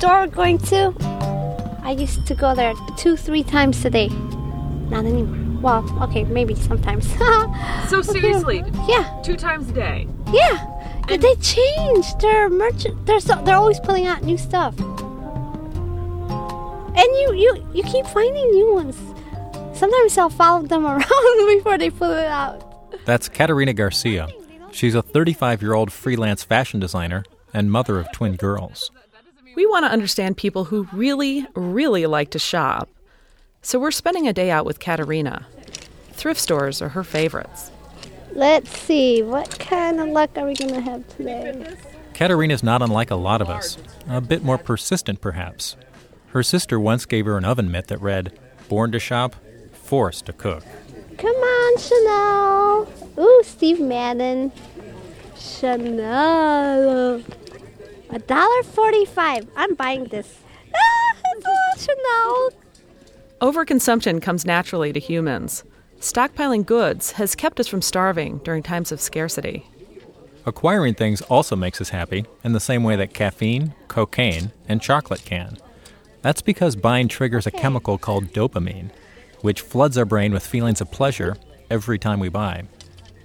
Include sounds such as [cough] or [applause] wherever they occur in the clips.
store going to, I used to go there two, three times a day. Not anymore. Well, okay, maybe sometimes. [laughs] So seriously, yeah, two times a day. yeah. And- they change their merchant. They're so, they're always putting out new stuff. And you you you keep finding new ones. Sometimes I'll follow them [laughs] around before they put it out. That's Katerina Garcia. She's a 35 year old freelance fashion designer and mother of twin girls. We want to understand people who really, really like to shop. So we're spending a day out with Katerina. Thrift stores are her favorites. Let's see, what kind of luck are we gonna have today? Katerina's not unlike a lot of us, a bit more persistent perhaps. Her sister once gave her an oven mitt that read, Born to shop, forced to cook. Come on, Chanel. Ooh, Steve Madden. Chanel. A dollar forty-five. I'm buying this. Ah, it's a Chanel. Overconsumption comes naturally to humans. Stockpiling goods has kept us from starving during times of scarcity. Acquiring things also makes us happy in the same way that caffeine, cocaine, and chocolate can. That's because buying triggers a chemical called dopamine, which floods our brain with feelings of pleasure every time we buy.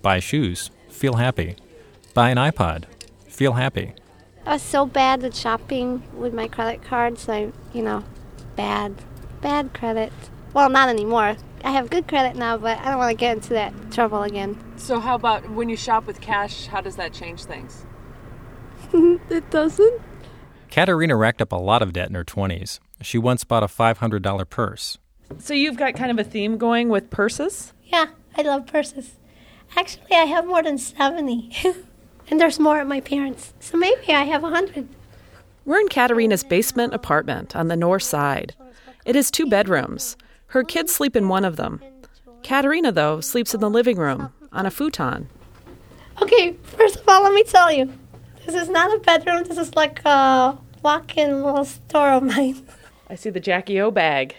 Buy shoes, feel happy. Buy an iPod, feel happy. I was so bad at shopping with my credit cards. I, you know, bad, bad credit. Well, not anymore. I have good credit now, but I don't want to get into that trouble again. So, how about when you shop with cash? How does that change things? [laughs] It doesn't. Katerina racked up a lot of debt in her 20s. She once bought a $500 purse. So, you've got kind of a theme going with purses? Yeah, I love purses. Actually, I have more than 70. [laughs] and there's more at my parents'. So maybe I have a 100. We're in Katerina's basement apartment on the north side. It has two bedrooms. Her kids sleep in one of them. Katerina, though, sleeps in the living room on a futon. Okay, first of all, let me tell you. This is not a bedroom. This is like a walk-in little store of mine. [laughs] I see the Jackie O bag.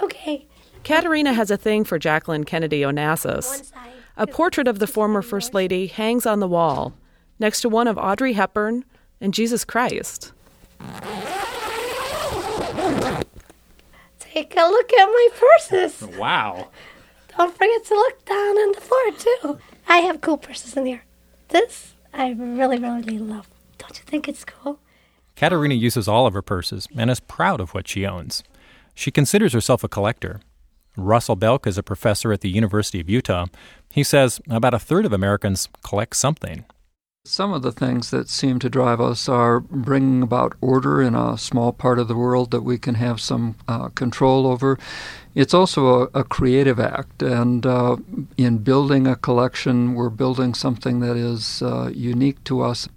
Okay. Katerina has a thing for Jacqueline Kennedy Onassis. Side. A portrait of the former First Lady hangs on the wall, next to one of Audrey Hepburn and Jesus Christ. Take a look at my purses. Wow. Don't forget to look down on the floor, too. I have cool purses in here. This I really, really love. Don't you think it's cool? Katerina uses all of her purses and is proud of what she owns. She considers herself a collector. Russell Belk is a professor at the University of Utah. He says about a third of Americans collect something. Some of the things that seem to drive us are bringing about order in a small part of the world that we can have some uh, control over. It's also a, a creative act, and uh, in building a collection, we're building something that is uh, unique to us.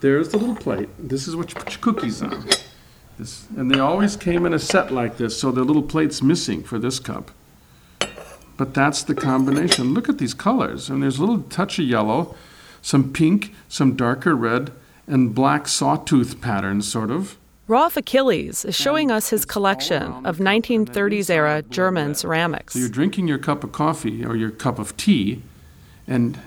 There's the little plate. This is what you put your cookies on. This, and they always came in a set like this, so the little plate's missing for this cup. But that's the combination. Look at these colors. And there's a little touch of yellow, some pink, some darker red, and black sawtooth patterns, sort of. Rolf Achilles is showing us his collection of 1930s era German ceramics. So you're drinking your cup of coffee or your cup of tea, and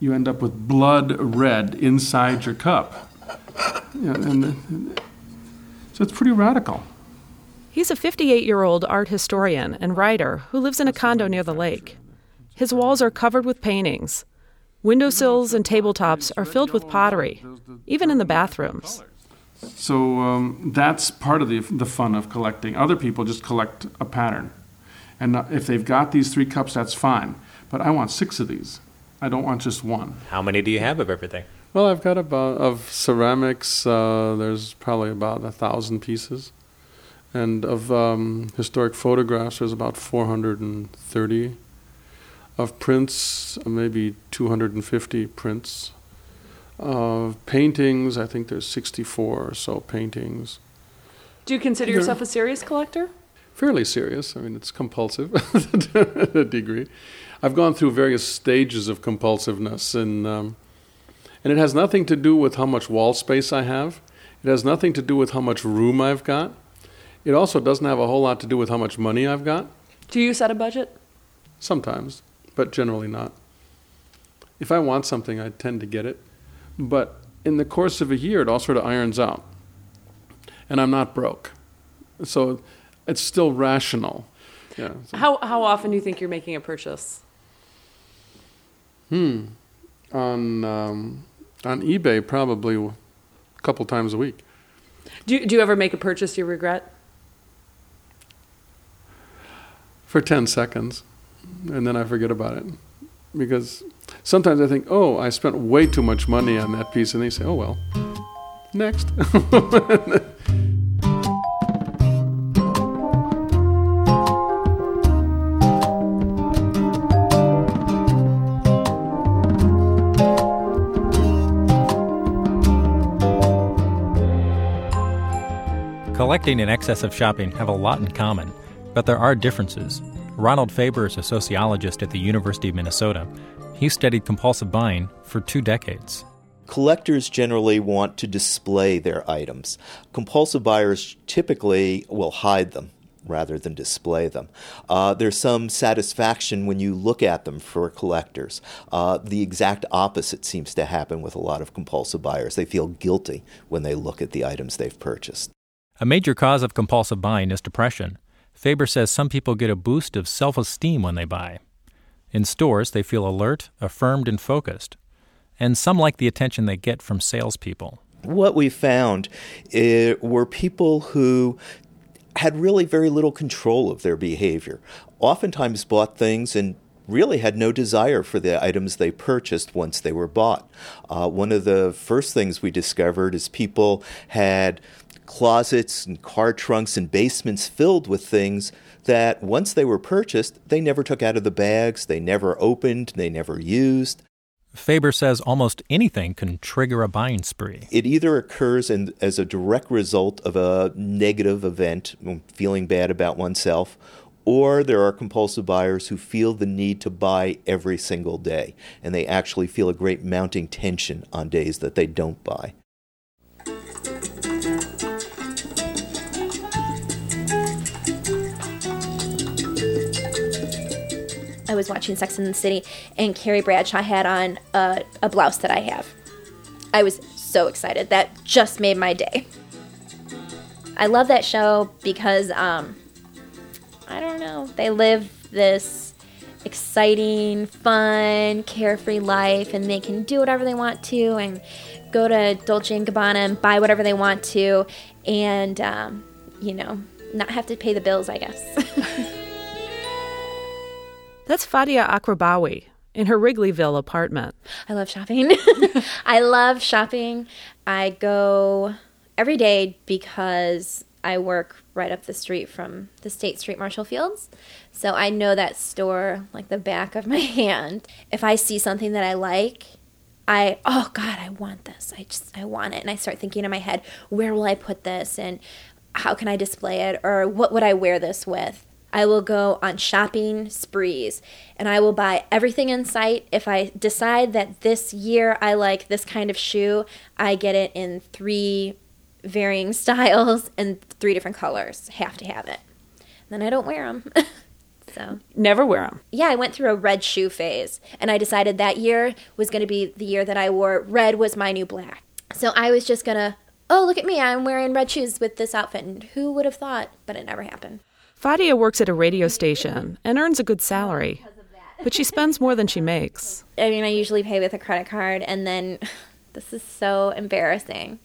you end up with blood red inside your cup. Yeah, and, and- so it's pretty radical. He's a 58 year old art historian and writer who lives in a condo near the lake. His walls are covered with paintings. Windowsills and tabletops are filled with pottery, even in the bathrooms. So um, that's part of the, the fun of collecting. Other people just collect a pattern. And uh, if they've got these three cups, that's fine. But I want six of these. I don't want just one. How many do you have of everything? Well, I've got about, of ceramics, uh, there's probably about a thousand pieces. And of um, historic photographs, there's about 430. Of prints, maybe 250 prints. Of paintings, I think there's 64 or so paintings. Do you consider yourself a serious collector? fairly serious. I mean, it's compulsive [laughs] to a degree. I've gone through various stages of compulsiveness, and um, and it has nothing to do with how much wall space I have. It has nothing to do with how much room I've got. It also doesn't have a whole lot to do with how much money I've got. Do you set a budget? Sometimes, but generally not. If I want something, I tend to get it. But in the course of a year, it all sort of irons out. And I'm not broke. So it's still rational. Yeah. So, How how often do you think you're making a purchase? hmm. On, um, on eBay, probably a couple times a week. Do you, do you ever make a purchase you regret? For 10 seconds and then I forget about it. Because sometimes I think, oh, I spent way too much money on that piece, and they say, oh, well, next. [laughs] Collecting and excessive shopping have a lot in common, but there are differences. Ronald Faber is a sociologist at the University of Minnesota. He studied compulsive buying for two decades. Collectors generally want to display their items. Compulsive buyers typically will hide them rather than display them. Uh, there's some satisfaction when you look at them for collectors. Uh, the exact opposite seems to happen with a lot of compulsive buyers. They feel guilty when they look at the items they've purchased. A major cause of compulsive buying is depression. Faber says some people get a boost of self esteem when they buy. In stores, they feel alert, affirmed, and focused. And some like the attention they get from salespeople. What we found eh, were people who had really very little control of their behavior, oftentimes bought things and really had no desire for the items they purchased once they were bought. Uh, one of the first things we discovered is people had closets and car trunks and basements filled with things that once they were purchased, they never took out of the bags, they never opened, they never used. Faber says almost anything can trigger a buying spree. It either occurs in, as a direct result of a negative event, um, feeling bad about oneself, or there are compulsive buyers who feel the need to buy every single day, and they actually feel a great mounting tension on days that they don't buy. Was watching Sex and the City, and Carrie Bradshaw had on a, a blouse that I have. I was so excited. That just made my day. I love that show because, um, I don't know, they live this exciting, fun, carefree life, and they can do whatever they want to, and go to Dolce and Gabbana and buy whatever they want to, and um, you know, not have to pay the bills. I guess. [laughs] That's Fadia Akrabawi in her Wrigleyville apartment. I love shopping. [laughs] I love shopping. I go every day because I work right up the street from the State Street Marshall Fields. So I know that store like the back of my [laughs] hand. If I see something that I like, I oh god, I want this. I just I want it and I start thinking in my head, where will I put this and how can I display it or what would I wear this with? I will go on shopping sprees and I will buy everything in sight. If I decide that this year I like this kind of shoe, I get it in three varying [laughs] styles and three different colors. Have to have it. then I don't wear them. [laughs] so, Never wear them. yeah, I went through a red shoe phase and I decided that year was going to be the year that I wore red was my new black. So I was just going to, oh, look at me, I'm wearing red shoes with this outfit. And who would have thought? But it never happened. Fadia works at a radio station and earns a good salary, but she spends more than she makes. I mean, I usually pay with a credit card, and then [sighs] this is so embarrassing.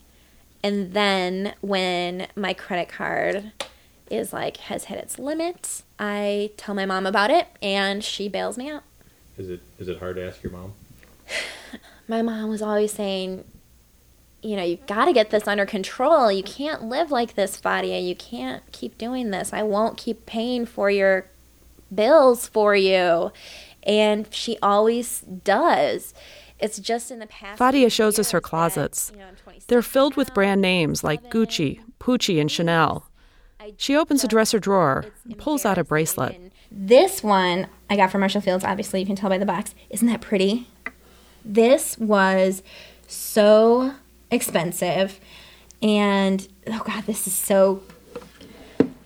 And then when my credit card is like has hit its limit, I tell my mom about it, and she bails me out. Is it is it hard to ask your mom? [sighs] My mom was always saying, you know, you've got to get this under control. You can't live like this, Fadia. You can't keep doing this. I won't keep paying for your bills for you. And she always does. It's just in the past. Fadia shows us her closets. They're filled with brand names like Gucci, Pucci, and Chanel. She opens a dresser drawer and pulls out a bracelet. This one I got from Marshall Fields, obviously, you can tell by the box. Isn't that pretty? This was so expensive. And oh God, this is so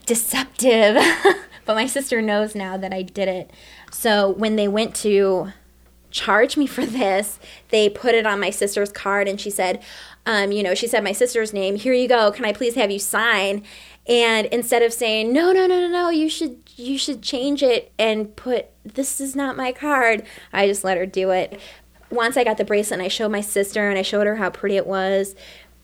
deceptive. [laughs] but my sister knows now that I did it. So when they went to charge me for this. They put it on my sister's card and she said, um, you know, she said my sister's name. Here you go. Can I please have you sign? And instead of saying, no, no, no, no, no, you should you should change it and put this is not my card, I just let her do it. Once I got the bracelet and I showed my sister and I showed her how pretty it was.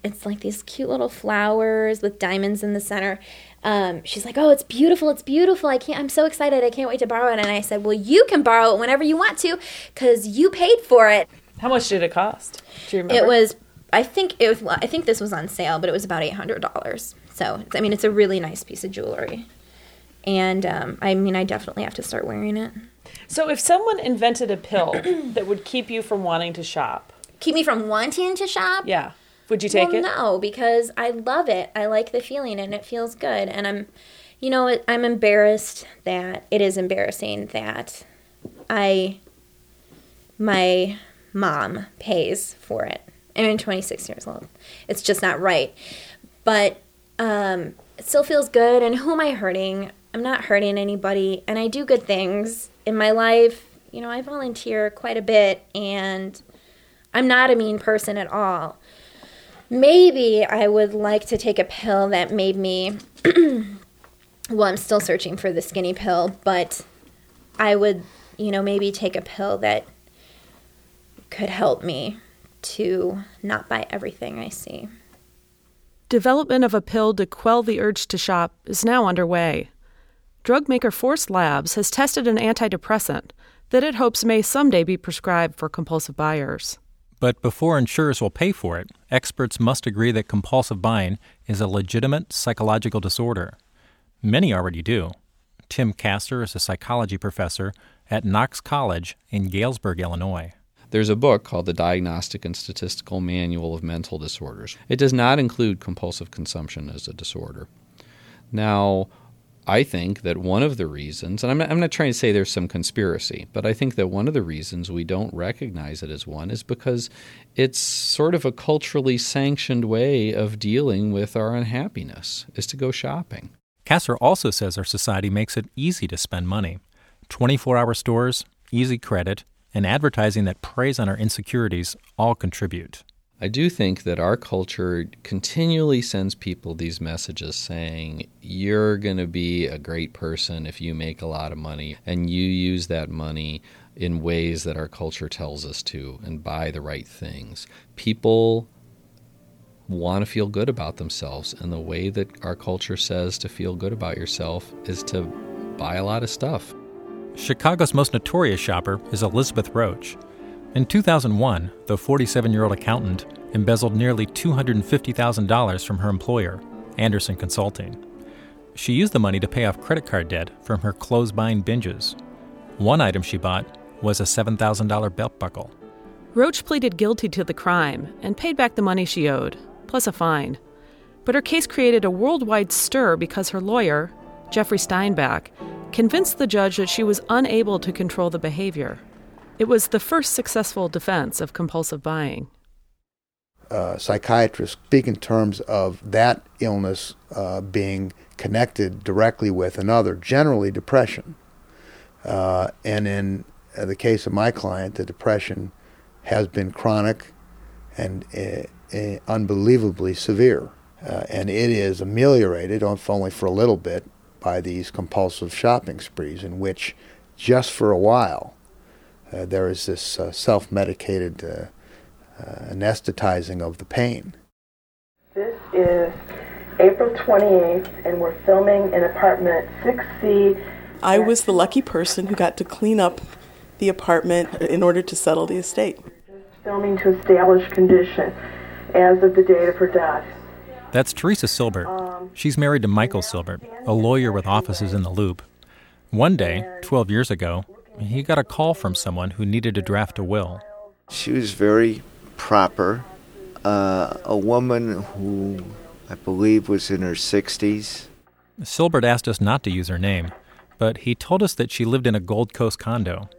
It's like these cute little flowers with diamonds in the center. Um, she's like, "Oh, it's beautiful! It's beautiful! I can't! I'm so excited! I can't wait to borrow it!" And I said, "Well, you can borrow it whenever you want to, because you paid for it." How much did it cost? Do you remember? It was, I think it was. Well, I think this was on sale, but it was about eight hundred dollars. So, I mean, it's a really nice piece of jewelry, and um, I mean, I definitely have to start wearing it. So, if someone invented a pill [coughs] that would keep you from wanting to shop, keep me from wanting to shop, yeah, would you take well, it? No, because I love it. I like the feeling and it feels good. And I'm, you know, I'm embarrassed that it is embarrassing that I, my mom pays for it. I'm 26 years old. It's just not right. But um, it still feels good. And who am I hurting? I'm not hurting anybody. And I do good things in my life. You know, I volunteer quite a bit and I'm not a mean person at all maybe I would like to take a pill that made me. [clears throat] well, I'm still searching for the skinny pill, but I would, you know, maybe take a pill that could help me to not buy everything I see. Development of a pill to quell the urge to shop is now underway. Drug maker Forest Labs has tested an antidepressant that it hopes may someday be prescribed for compulsive buyers. But before insurers will pay for it, experts must agree that compulsive buying is a legitimate psychological disorder. Many already do. Tim Kasser is a psychology professor at Knox College in Galesburg, Illinois. There's a book called The Diagnostic and Statistical Manual of Mental Disorders. It does not include compulsive consumption as a disorder. Now, I think that one of the reasons, and I'm not, I'm not trying to say there's some conspiracy, but I think that one of the reasons we don't recognize it as one is because it's sort of a culturally sanctioned way of dealing with our unhappiness, is to go shopping. Kasser also says our society makes it easy to spend money. 24 hour stores, easy credit, and advertising that preys on our insecurities all contribute. I do think that our culture continually sends people these messages saying, you're going to be a great person if you make a lot of money and you use that money in ways that our culture tells us to and buy the right things. People want to feel good about themselves, and the way that our culture says to feel good about yourself is to buy a lot of stuff. Chicago's most notorious shopper is Elizabeth Roach. In 2001, the 47 year old accountant embezzled nearly $250,000 from her employer, Andersen Consulting. She used the money to pay off credit card debt from her clothes buying binges. One item she bought was a $7,000 belt buckle. Roach pleaded guilty to the crime and paid back the money she owed, plus a fine. But her case created a worldwide stir because her lawyer, Jeffrey Steinback, convinced the judge that she was unable to control the behavior. It was the first successful defense of compulsive buying. Uh, psychiatrists speak in terms of that illness uh, being connected directly with another, generally depression. Uh, and in uh, the case of my client, the depression has been chronic and uh, unbelievably severe. Uh, and it is ameliorated, if only for a little bit, by these compulsive shopping sprees, in which just for a while uh, there is this uh, self medicated uh, anesthetizing of the pain. This is April 28th, and we're filming in apartment 6C. I was the lucky person who got to clean up the apartment in order to settle the estate. Filming to establish condition as of the date of her death. That's Teresa Silbert. Um, She's married to Michael Silbert, a lawyer with offices in the Loop. One day, 12 years ago, he got a call from someone who needed to draft a will. She was very proper, uh, a woman who I believe was in her 60s. Silbert asked us not to use her name, but he told us that she lived in a Gold Coast condo.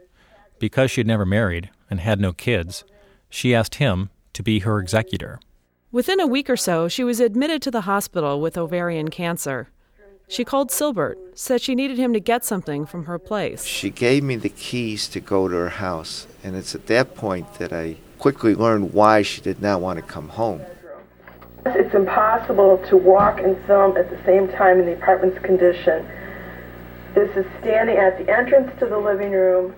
Because she had never married and had no kids, she asked him to be her executor. Within a week or so, she was admitted to the hospital with ovarian cancer. She called Silbert, said she needed him to get something from her place. She gave me the keys to go to her house, and it's at that point that I quickly learned why she did not want to come home. It's impossible to walk and film at the same time in the apartment's condition. This is standing at the entrance to the living room.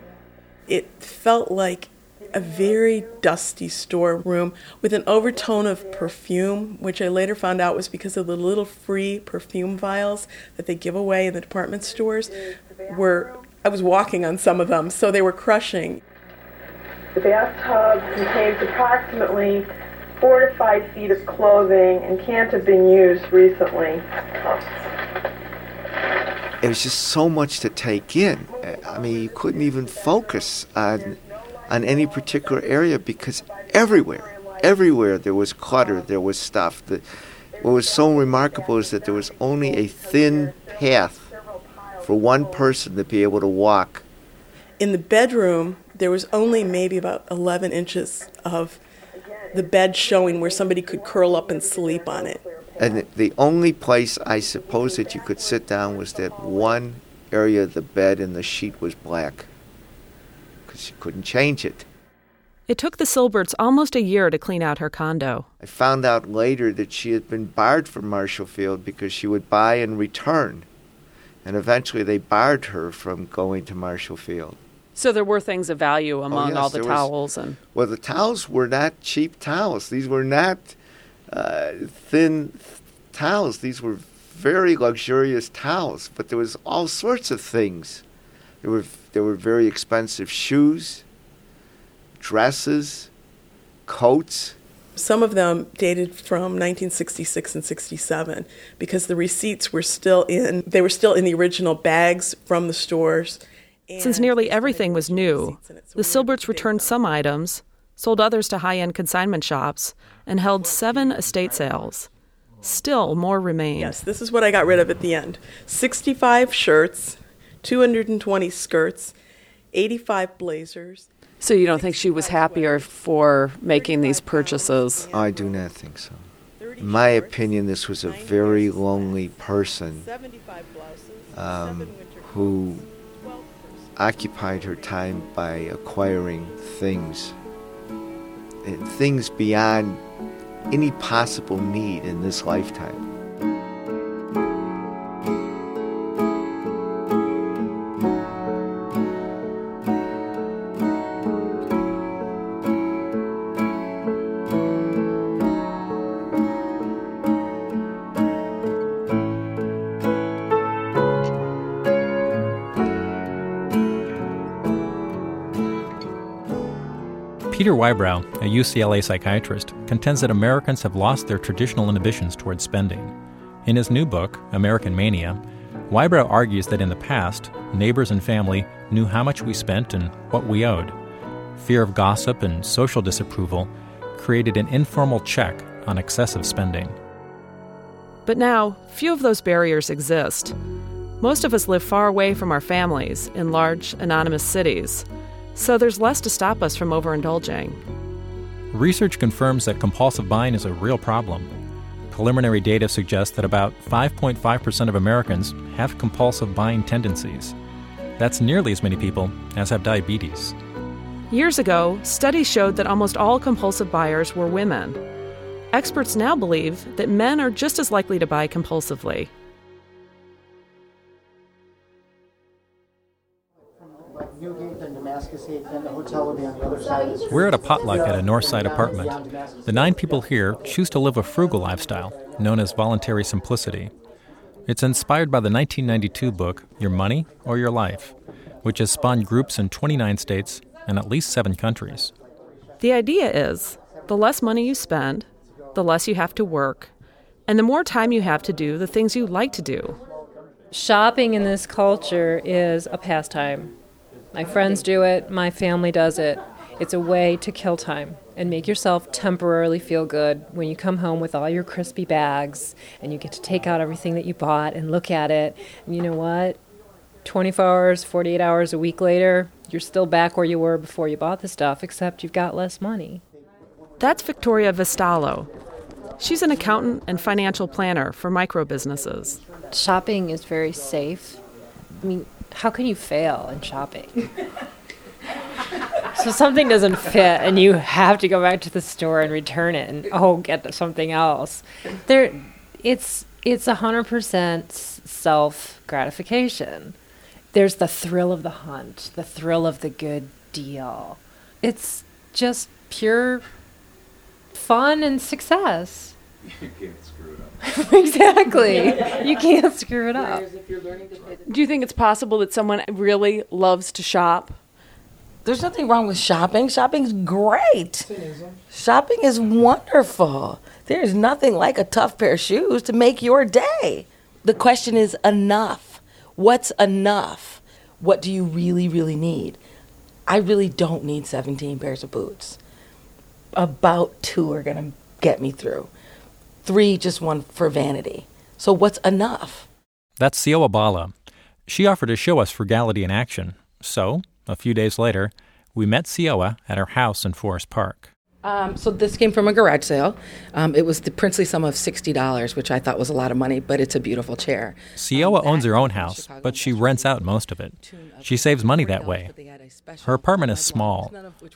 It felt like a very dusty storeroom with an overtone of perfume, which I later found out was because of the little free perfume vials that they give away in the department stores. Were I was walking on some of them, so they were crushing. The bathtub contains approximately four to five feet of clothing and can't have been used recently. It was just so much to take in. I mean, you couldn't even focus on on any particular area because everywhere, everywhere there was clutter, there was stuff. The, what was so remarkable is that there was only a thin path for one person to be able to walk. In the bedroom, there was only maybe about 11 inches of the bed showing where somebody could curl up and sleep on it. And the only place I suppose that you could sit down was that one area of the bed, and the sheet was black because she couldn't change it. It took the Silberts almost a year to clean out her condo. I found out later that she had been barred from Marshall Field because she would buy and return. And eventually they barred her from going to Marshall Field. So there were things of value among oh, yes, all the was, towels and Well, the towels were not cheap towels. These were not uh, thin th- towels. These were very luxurious towels, but there was all sorts of things. There were there were very expensive shoes, dresses, coats. Some of them dated from 1966 and 67 because the receipts were still in they were still in the original bags from the stores. Since nearly everything was new, the Silberts returned some items, sold others to high-end consignment shops, and held seven estate sales. Still more remained. Yes, this is what I got rid of at the end. 65 shirts, 220 skirts, 85 blazers. So you don't think she was happier for making these purchases? I do not think so. In my opinion, this was a very lonely person um, who occupied her time by acquiring things, and things beyond any possible need in this lifetime. Peter Whybrow, a UCLA psychiatrist, contends that Americans have lost their traditional inhibitions towards spending. In his new book, American Mania, Whybrow argues that in the past, neighbors and family knew how much we spent and what we owed. Fear of gossip and social disapproval created an informal check on excessive spending. But now, few of those barriers exist. Most of us live far away from our families in large, anonymous cities so there's less to stop us from overindulging. Research confirms that compulsive buying is a real problem. Preliminary data suggests that about 5.5% of Americans have compulsive buying tendencies. That's nearly as many people as have diabetes. Years ago, studies showed that almost all compulsive buyers were women. Experts now believe that men are just as likely to buy compulsively. We're at a potluck at a Northside apartment. The nine people here choose to live a frugal lifestyle, known as voluntary simplicity. It's inspired by the 1992 book Your Money or Your Life, which has spawned groups in 29 states and at least seven countries. The idea is the less money you spend, the less you have to work, and the more time you have to do the things you like to do. Shopping in this culture is a pastime. My friends do it, my family does it. It's a way to kill time and make yourself temporarily feel good when you come home with all your crispy bags and you get to take out everything that you bought and look at it. And you know what? 24 hours, 48 hours a week later, you're still back where you were before you bought the stuff, except you've got less money. That's Victoria Vistalo. She's an accountant and financial planner for micro businesses. shopping is very safe. I mean, how can you fail in shopping? so something doesn't fit and you have to go back to the store and return it and oh get something else. There it's it's 100% self gratification. There's the thrill of the hunt, the thrill of the good deal. It's just pure fun and success. [laughs] You can't screw it up. [laughs] exactly. You can't screw it up. Do you think it's possible that someone really loves to shop? There's nothing wrong with shopping. Shopping's great. Shopping is wonderful. There's nothing like a tough pair of shoes to make your day. The question is enough. What's enough? What do you really, really need? I really don't need 17 pairs of boots. About two are going to get me through. Three just one for vanity. So what's enough? That's Sioa Bala. She offered to show us frugality in action. So, a few days later, we met Sioa at her house in Forest Park. Um, so this came from a garage sale. Um, it was the princely sum of sixty dollars, which I thought was a lot of money, but it's a beautiful chair. Sioa owns her own house, but she rents out most of it. She saves money that way. Her apartment is small,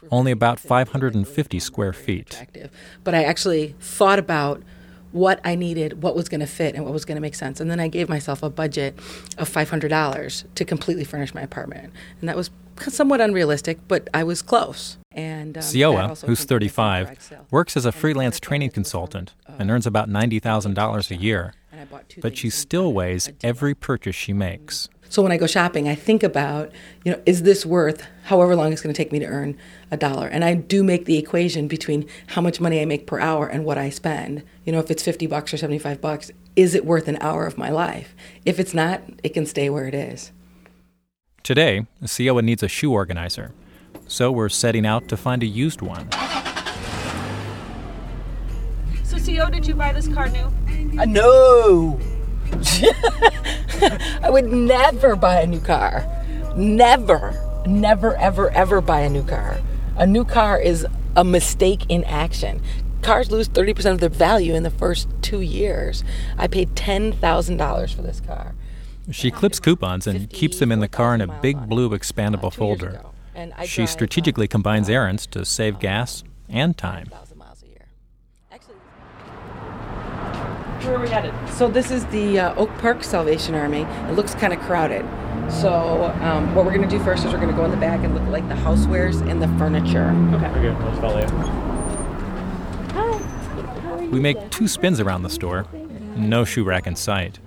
only about 550 square feet. But I actually thought about what I needed, what was going to fit, and what was going to make sense. And then I gave myself a budget of $500 to completely furnish my apartment. And that was somewhat unrealistic, but I was close. And um, Sioa, who's 35, works as a freelance training consultant and earns about $90,000 a year. But she still weighs every purchase she makes. So when I go shopping, I think about, you know, is this worth however long it's going to take me to earn a dollar? And I do make the equation between how much money I make per hour and what I spend. You know, if it's 50 bucks or 75 bucks, is it worth an hour of my life? If it's not, it can stay where it is. Today, Sioa needs a shoe organizer. So we're setting out to find a used one. So, CO, did you buy this car new? Uh, no. [laughs] [laughs] I would never buy a new car. Never, never, ever, ever buy a new car. A new car is a mistake in action. Cars lose 30% of their value in the first two years. I paid $10,000 for this car. She clips coupons and keeps them in the car in a big blue uh, expandable folder. She strategically combines errands to save gas and time. Where are we headed? So this is the uh, Oak Park Salvation Army. It looks kind of crowded. So um, what we're going to do first is we're going to go in the back and look at like the housewares and the furniture. Okay. Okay, let's follow you. We make two spins around the store. No shoe rack in sight.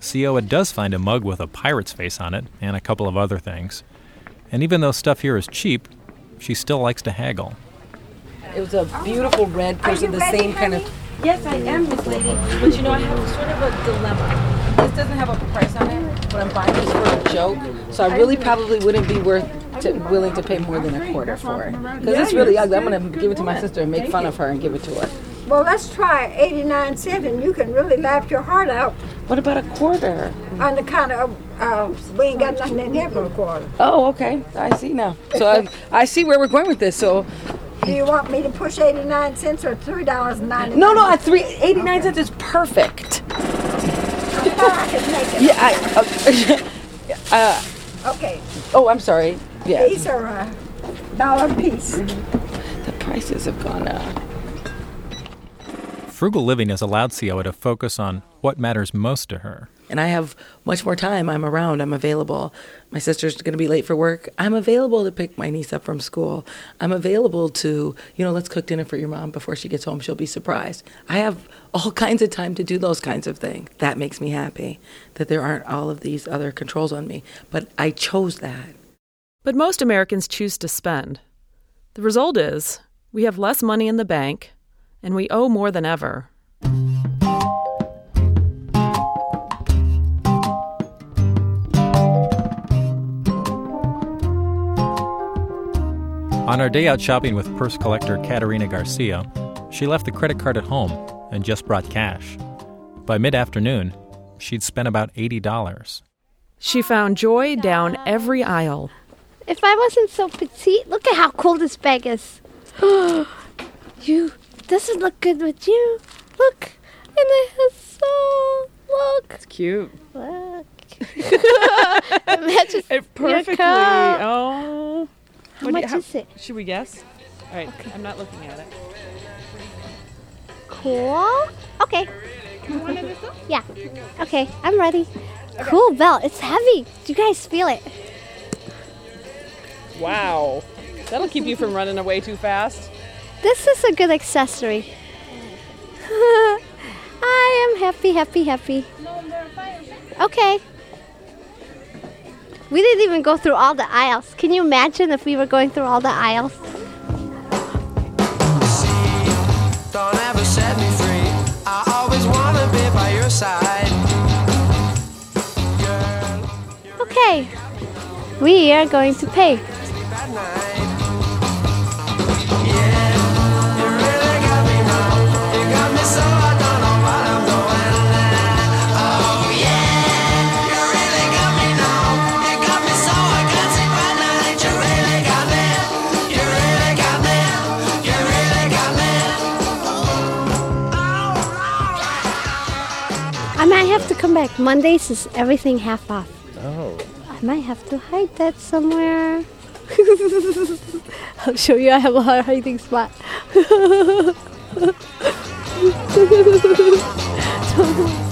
Sioa does find a mug with a pirate's face on it and a couple of other things. And even though stuff here is cheap, she still likes to haggle. It was a beautiful red person, the same kind of. Yes, I am, Miss Lady. But you know, I have sort of a dilemma. This doesn't have a price on it, but I'm buying this for a joke. So I really probably wouldn't be worth to, willing to pay more than a quarter for it because it's really ugly. I'm going to give it to my sister and make fun of her and give it to her. Well, let's try 89 cents and you can really laugh your heart out. What about a quarter? On the kind of, uh, we ain't got nothing in here for a quarter. Oh, okay. I see now. So I, I see where we're going with this. So. Do you want me to push 89 cents or $3.99? No, no, at three, 89 cents is perfect. I can make it. Yeah, I. Uh, [laughs] uh, Okay, oh, I'm sorry. Yeah. these are a dollar piece. The prices have gone up. Frugal living has allowed Sioa to focus on what matters most to her. And I have much more time. I'm around. I'm available. My sister's going to be late for work. I'm available to pick my niece up from school. I'm available to, you know, let's cook dinner for your mom before she gets home. She'll be surprised. I have all [laughs] kinds of time to do those kinds of things. That makes me happy that there aren't all of these other controls on me. But I chose that. But most Americans choose to spend. The result is we have less money in the bank, and we owe more than ever. On our day out shopping with purse collector Katerina Garcia, she left the credit card at home and just brought cash. By mid afternoon, she'd spent about $80. She found joy down every aisle. If I wasn't so petite, look at how cool this bag is. [gasps] you, this would look good with you. Look, and it has so Look. It's cute. Look. [laughs] it matches [laughs] It your perfectly. coat. Oh. How What do you- much is it? Should we guess? All right. I'm not looking at it. Cool. Okay. Yeah. Okay, I'm ready. Cool belt. It's heavy. Do you guys feel it? Wow. That'll keep you from running away too fast. This is a good accessory. [laughs] I am happy, happy, happy. Okay. We didn't even go through all the aisles. Can you imagine if we were going through all the aisles? Don't ever set me free. I always wanna be by your side. Okay. We are going to pay. Come back. Mondays is everything half off. Oh. I might have to hide that somewhere. [laughs] I'll show you I have a hiding spot. [laughs] [laughs]